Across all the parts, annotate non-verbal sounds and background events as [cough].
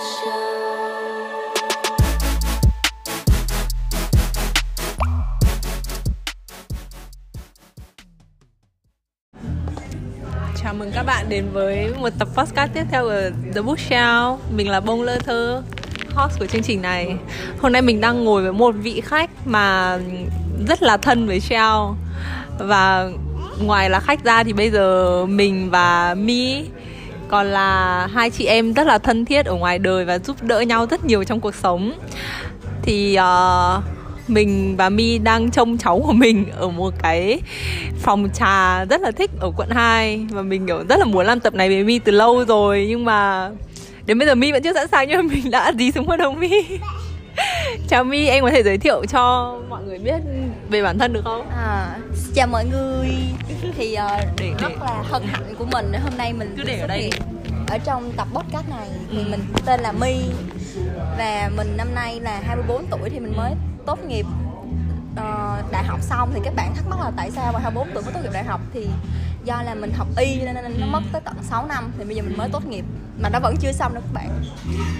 Chào mừng các bạn đến với một tập podcast tiếp theo của The Bookshelf. Mình là Bông Lơ Thơ, host của chương trình này. Hôm nay mình đang ngồi với một vị khách mà rất là thân với Shell Và ngoài là khách ra thì bây giờ mình và Mi còn là hai chị em rất là thân thiết ở ngoài đời và giúp đỡ nhau rất nhiều trong cuộc sống. Thì uh, mình và Mi đang trông cháu của mình ở một cái phòng trà rất là thích ở quận 2 và mình kiểu rất là muốn làm tập này với Mi từ lâu rồi. Nhưng mà đến bây giờ Mi vẫn chưa sẵn sàng nhưng mà mình đã dí xuống bắt đầu Mi. [laughs] Chào Mi em có thể giới thiệu cho mọi người biết về bản thân được không? À, chào mọi người. Thì uh, Để- rất để- là hân hạnh của mình. Hôm nay mình Cứ để ở đây ở trong tập podcast này thì Ừ. mình tên là My. Và mình năm nay là 24 tuổi thì mình mới tốt nghiệp ờ, đại học xong. Thì các bạn thắc mắc là tại sao mà 24 tuổi mới tốt nghiệp đại học? Thì do là mình học y nên nên nó mất tới tận 6 năm thì bây giờ mình mới tốt nghiệp mà nó vẫn chưa xong đâu các bạn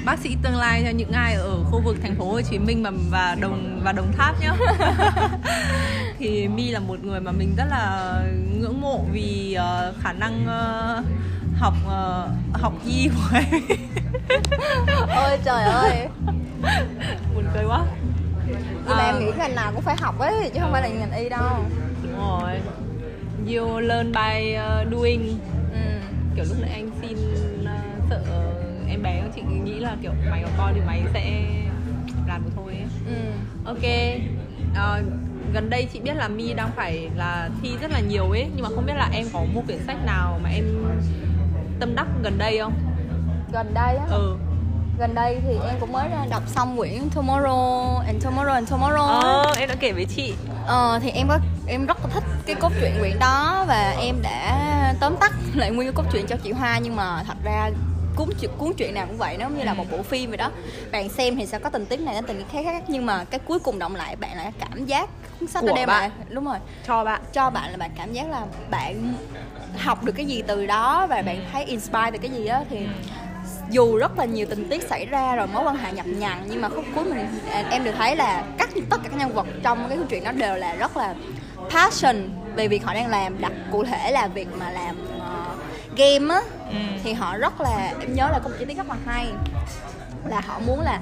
bác sĩ tương lai cho những ai ở khu vực thành phố Hồ Chí Minh và và đồng và Đồng Tháp nhá. [laughs] thì Mi là một người mà mình rất là ngưỡng mộ vì ờ, khả năng ờ, học ờ, học y của em. [laughs] ôi trời ơi Buồn cười quá. nhưng mà À, em nghĩ ngành nào cũng phải học ấy chứ không phải là ngành y đâu đúng rồi. You learn by ờ, doing. ừ. Kiểu lúc nãy anh xin ờ, sợ em bé chị nghĩ là kiểu mày có con thì mày sẽ làm được thôi ấy. Ừ. Ok Ờ, Gần đây chị biết là My đang phải là thi rất là nhiều ấy Nhưng mà không biết là em có một quyển sách nào mà em tâm đắc gần đây không? gần đây á Ừ gần đây thì em cũng mới đọc xong quyển Tomorrow and Tomorrow and Tomorrow. Ờ, em đã kể với chị ờ thì em có em rất là thích cái cốt truyện quyển đó và em đã tóm tắt lại nguyên cái cốt truyện cho chị Hoa nhưng mà thật ra cuốn chuyện cuốn truyện nào cũng vậy nó như là một bộ phim vậy đó. Bạn xem thì sẽ có tình tiết này đến tình tiết khác khác nhưng mà cái cuối cùng động lại bạn lại cảm giác cuốn sách Của đem bạn. lại. Đúng rồi. Cho bạn. Cho bạn là bạn cảm giác là bạn học được cái gì từ đó và bạn thấy inspire từ cái gì á thì dù rất là nhiều tình tiết xảy ra rồi mối quan hệ nhập nhằng nhưng mà khúc cuối mình à, em được thấy là các tất cả các nhân vật trong cái câu chuyện đó đều là rất là passion về việc họ đang làm đặt cụ thể là việc mà làm ờ, game á Ừ. thì họ rất là em nhớ là có một chi tiết rất là hay là họ muốn là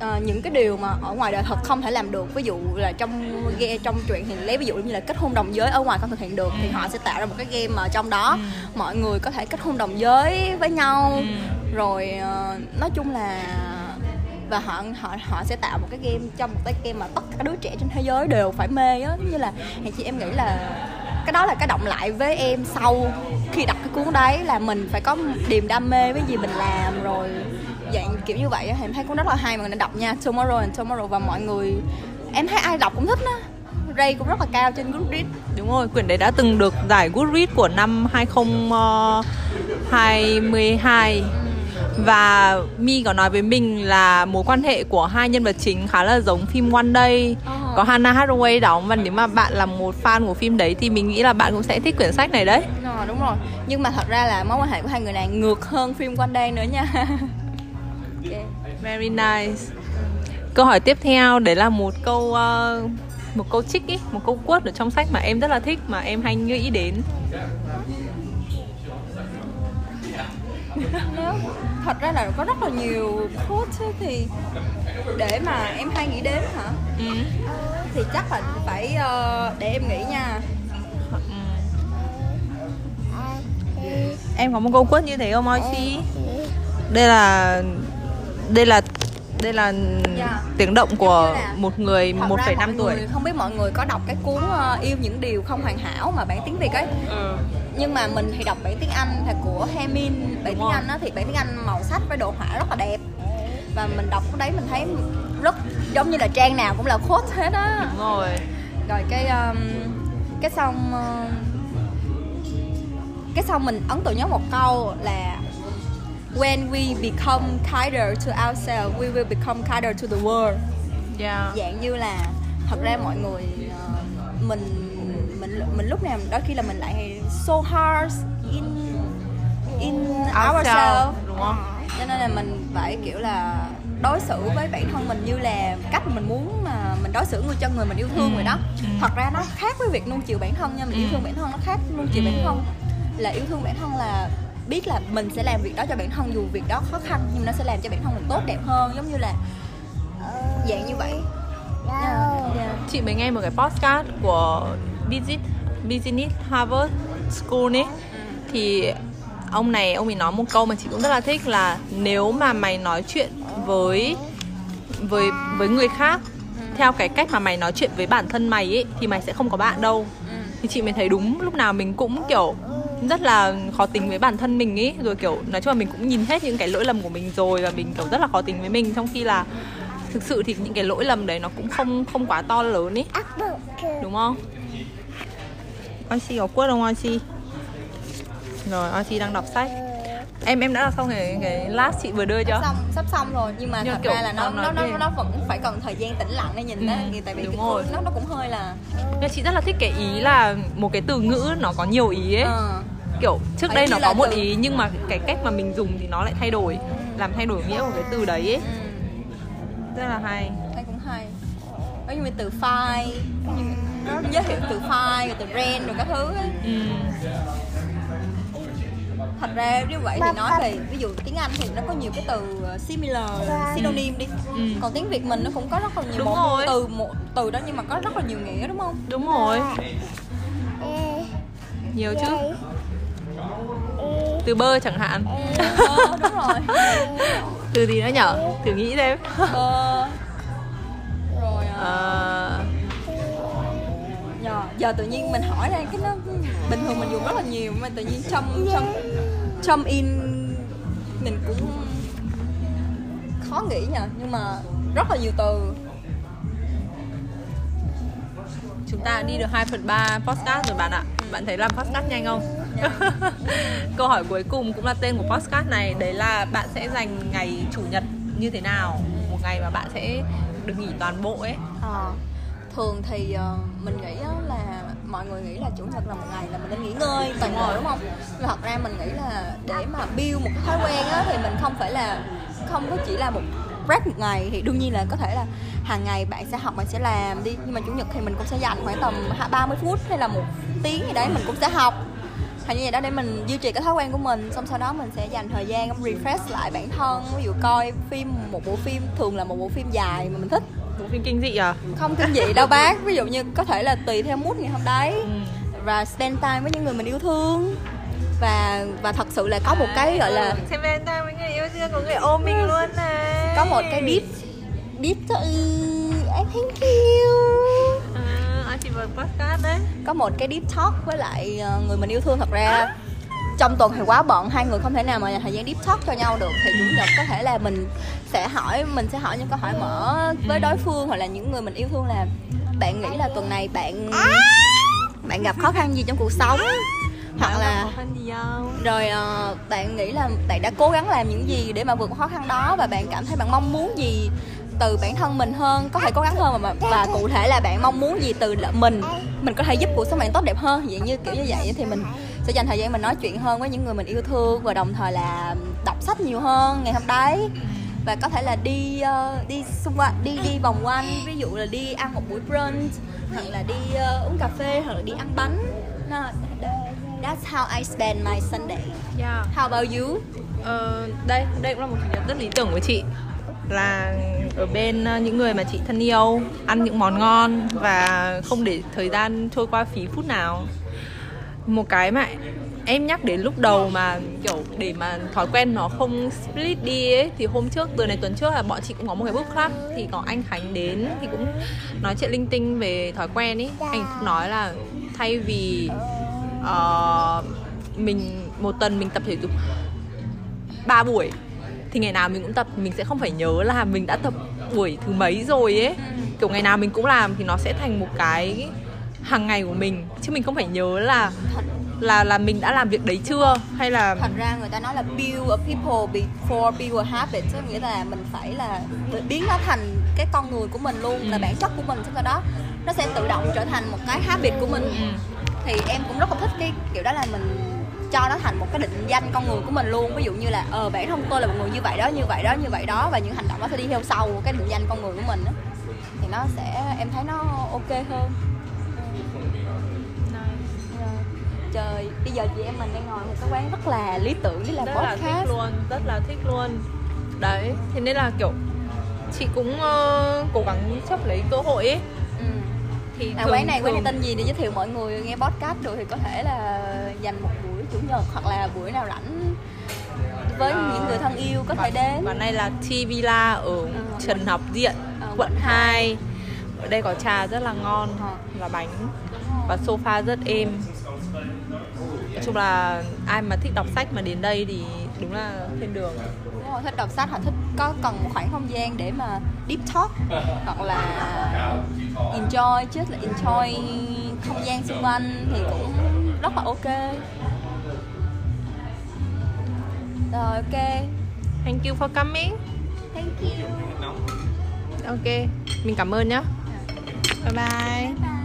ờ, những cái điều mà ở ngoài đời thật không thể làm được ví dụ là trong game trong truyện thì lấy ví dụ như là kết hôn đồng giới ở ngoài không thực hiện được thì họ sẽ tạo ra một cái game mà trong đó mọi người có thể kết hôn đồng giới với nhau. Rồi ờ, nói chung là và họ họ họ sẽ tạo một cái game trong một cái game mà tất cả đứa trẻ trên thế giới đều phải mê á. Như là hàng chị em nghĩ là cái đó là cái động lại với em sau khi đọc cái cuốn đấy là mình phải có niềm đam mê với gì mình làm rồi dạng kiểu như vậy thì em thấy cuốn rất là hay mà nên đọc nha Tomorrow and Tomorrow và mọi người em thấy ai đọc cũng thích đó Ray cũng rất là cao trên Goodreads. Đúng rồi, quyển đấy đã từng được giải Goodreads của năm 2022 và Mi có nói với mình là mối quan hệ của hai nhân vật chính khá là giống phim One Day Ờ. Có Hannah Hathaway đóng Và nếu mà bạn là một fan của phim đấy Thì mình nghĩ là bạn cũng sẽ thích quyển sách này đấy Ờ, đúng rồi nhưng mà thật ra là mối quan hệ của hai người này ngược hơn phim One Day nữa nha [laughs] Ok. Very nice Câu hỏi tiếp theo đấy là một câu ờ, một câu trích ý, một câu quote ở trong sách mà em rất là thích mà em hay nghĩ đến. [laughs] thật ra là có rất là nhiều quote thì để mà em hay nghĩ đến hả Ừ. thì chắc là phải ờ, để em nghĩ nha Em có một câu quote như thế không Moichi? Đây là đây là đây là Dạ. tiếng động của một người Thật ra 1,5 mọi tuổi. người, không biết mọi người có đọc cái cuốn ờ, yêu những điều không hoàn hảo mà bản tiếng việt ấy Ừ. nhưng mà mình thì đọc bản tiếng anh là của Hemin bản tiếng rồi. anh đó thì bản tiếng anh màu sắc với đồ họa rất là đẹp và mình đọc cái đấy mình thấy rất giống như là trang nào cũng là quote hết á rồi. rồi cái um, cái xong uh, cái xong mình ấn tượng nhớ một câu là when we become kinder to ourselves we will become kinder to the world Yeah. dạng như là thật ra mọi người ờ, mình mình mình lúc nào đôi khi là mình lại so hard in in Ourselves, ourselves đúng không? cho nên là mình phải kiểu là đối xử với bản thân mình như là cách mình muốn mà mình đối xử người cho người mình yêu thương Ừ. rồi đó Ừ. thật ra nó khác với việc nuông chiều bản thân nha mình yêu Ừ. thương bản thân nó khác nuông chiều Ừ. bản thân là yêu thương bản thân là biết là mình sẽ làm việc đó cho bản thân dù việc đó khó khăn nhưng nó sẽ làm cho bản thân mình tốt đẹp hơn giống như là dạng như vậy yeah. Yeah. chị mới nghe một cái podcast của Business Business Harvard School ấy thì ông này ông ấy nói một câu mà chị cũng rất là thích là nếu mà mày nói chuyện với với với người khác theo cái cách mà mày nói chuyện với bản thân mày ấy thì mày sẽ không có bạn đâu Ừ. thì chị mới thấy đúng lúc nào mình cũng kiểu rất là khó tính với bản thân mình ấy rồi kiểu nói chung là mình cũng nhìn hết những cái lỗi lầm của mình rồi và mình kiểu rất là khó tính với mình trong khi là thực sự thì những cái lỗi lầm đấy nó cũng không không quá to lớn ấy đúng không? Oxy có quất không Oxy rồi Oxy đang đọc sách. Em em đã đọc xong cái cái last chị vừa đưa chưa? Xong sắp xong rồi nhưng mà Nhưng thật kiểu ra là nó nó nó, nó vẫn phải cần thời gian tĩnh lặng để nhìn Ừ, nó tại vì đúng cái rồi. nó nó cũng hơi là nhưng chị rất là thích cái ý là một cái từ ngữ nó có nhiều ý ấy. Ờ, kiểu trước đây nó có một từ- ý nhưng mà cái cách mà mình dùng thì nó lại thay đổi làm thay đổi nghĩa của cái từ đấy ấy. Ừ, rất là hay. Thấy cũng hay. Có như từ file như nó giới thiệu từ file rồi từ ren rồi các thứ ấy. ừ. thật ra như vậy thì nói về ví dụ tiếng anh thì nó có nhiều cái từ ờ, similar synonym đi. Ừ. còn tiếng việt mình nó cũng có rất là nhiều Đúng một rồi. từ một từ đó nhưng mà có rất là nhiều nghĩa đúng không? Đúng rồi. Nhiều chứ từ bơ chẳng hạn. Ờ, [laughs] đúng rồi. Từ gì nữa nhở? Thử nghĩ xem Bơ. rồi ờ, Ờ, giờ, giờ tự nhiên mình hỏi ra cái nó bình thường mình dùng rất là nhiều mà tự nhiên trong trong trong in mình cũng khó nghĩ nhờ nhưng mà rất là nhiều từ. Chúng ta đi được 2 phần 3 podcast rồi bạn ạ. Bạn thấy làm podcast nhanh không [laughs] câu hỏi cuối cùng cũng là tên của podcast này đấy là bạn sẽ dành ngày chủ nhật như thế nào? Một ngày mà bạn sẽ được nghỉ toàn bộ ấy. À, thường thì ờ, mình nghĩ là mọi người nghĩ là chủ nhật là một ngày là mình nên nghỉ ngơi toàn bộ đúng không? Nhưng thật ra mình nghĩ là để mà build một cái thói quen á thì mình không phải là không có chỉ là một break một ngày. Thì đương nhiên là có thể là hàng ngày bạn sẽ học bạn sẽ làm đi. Nhưng mà chủ nhật thì mình cũng sẽ dành khoảng tầm 30 phút hay là một tiếng gì đấy mình cũng sẽ học hay như vậy đó để mình duy trì cái thói quen của mình xong sau đó mình sẽ dành thời gian refresh lại bản thân. Ví dụ coi phim một bộ phim thường là một bộ phim dài mà mình thích. Bộ phim kinh dị à? Không kinh dị đâu bác ví dụ như có thể là tùy theo mood ngày hôm đấy. Ừ. và spend time với những người mình yêu thương. Và và thật sự là có một cái gọi là xem bên ta với người yêu thương của người ôm mình luôn này. Có một cái deep deep ừ, I thank you chị vừa podcast đấy. Có một cái deep talk với lại ờ, người mình yêu thương thật ra. Trong tuần thì quá bận hai người không thể nào mà dành thời gian deep talk cho nhau được. Thì chủ nhật có thể là mình sẽ hỏi mình sẽ hỏi những câu hỏi mở với đối phương hoặc là những người mình yêu thương là bạn nghĩ là tuần này bạn bạn gặp khó khăn gì trong cuộc sống? Hoặc là rồi ờ, bạn nghĩ là bạn đã cố gắng làm những gì để mà vượt qua khó khăn đó và bạn cảm thấy bạn mong muốn gì từ bản thân mình hơn có thể cố gắng hơn mà và cụ thể là bạn mong muốn gì từ mình mình có thể giúp cuộc sống bạn tốt đẹp hơn vậy như kiểu như vậy thì mình sẽ dành thời gian mình nói chuyện hơn với những người mình yêu thương và đồng thời là đọc sách nhiều hơn ngày hôm đấy và có thể là đi ờ, đi xung quanh đi đi vòng quanh ví dụ là đi ăn một buổi brunch hoặc là đi ờ, uống cà phê hoặc là đi ăn bánh Nó- That's how I spend my Sunday. yeah. How about you? Ờ, đây đây cũng là một chủ nhật rất lý tưởng của chị là ở bên ờ, những người mà chị thân yêu ăn những món ngon và không để thời gian trôi qua phí phút nào. Một cái mà em nhắc đến lúc đầu mà kiểu để mà thói quen nó không split đi ấy thì hôm trước từ này tuần trước là bọn chị cũng có một cái book club thì có anh Khánh đến thì cũng nói chuyện linh tinh về thói quen ấy. Anh cũng nói là thay vì uh, mình một tuần mình tập thể dục 3 buổi thì ngày nào mình cũng tập mình sẽ không phải nhớ là mình đã tập buổi thứ mấy rồi ấy. Kiểu ngày nào mình cũng làm thì nó sẽ thành một cái hàng ngày của mình. Chứ mình không phải nhớ là Thật, là là mình đã làm việc đấy chưa? Hay là thật ra người ta nói là build a people before build a habit Tức nghĩa là mình phải là biến nó thành cái con người của mình luôn là Ừ. bản chất của mình. Sau đó nó sẽ tự động trở thành một cái habit của mình. Ừ, thì em cũng rất là thích cái kiểu đó là mình cho nó thành một cái định danh con người của mình luôn. Ví dụ như là ờ bản thân tôi là một người như vậy đó như vậy đó như vậy đó và những hành động đó sẽ đi theo sau cái định danh con người của mình đó. thì nó sẽ em thấy nó ok hơn. Trời bây giờ chị em mình đang ngồi một cái quán rất là lý tưởng để làm rất là podcast. thích luôn rất là thích luôn. Đấy thế nên là kiểu chị cũng uh, cố gắng chấp lấy cơ hội ấy. Ừ. thì à, thường, quán này quán này tên gì để giới thiệu mọi người nghe podcast được thì có thể là dành một buổi chủ nhật hoặc là buổi nào rảnh với Ờ, những người thân yêu có thể đến. quán này là Tea Villa ở Trần quận- Học Diện ờ, quận quận 2 ở đây có trà rất là ngon và bánh. Và sofa rất êm. Nói chung là ai mà thích đọc sách mà đến đây thì đúng là thiên đường. Đúng rồi, thích đọc sách hoặc thích có cần một khoảng không gian để mà deep talk hoặc là enjoy chứ là enjoy không gian xung quanh thì cũng rất là ok rồi ok. Thank you for coming. Thank you. Ok mình cảm ơn nhá. Bye bye. Bye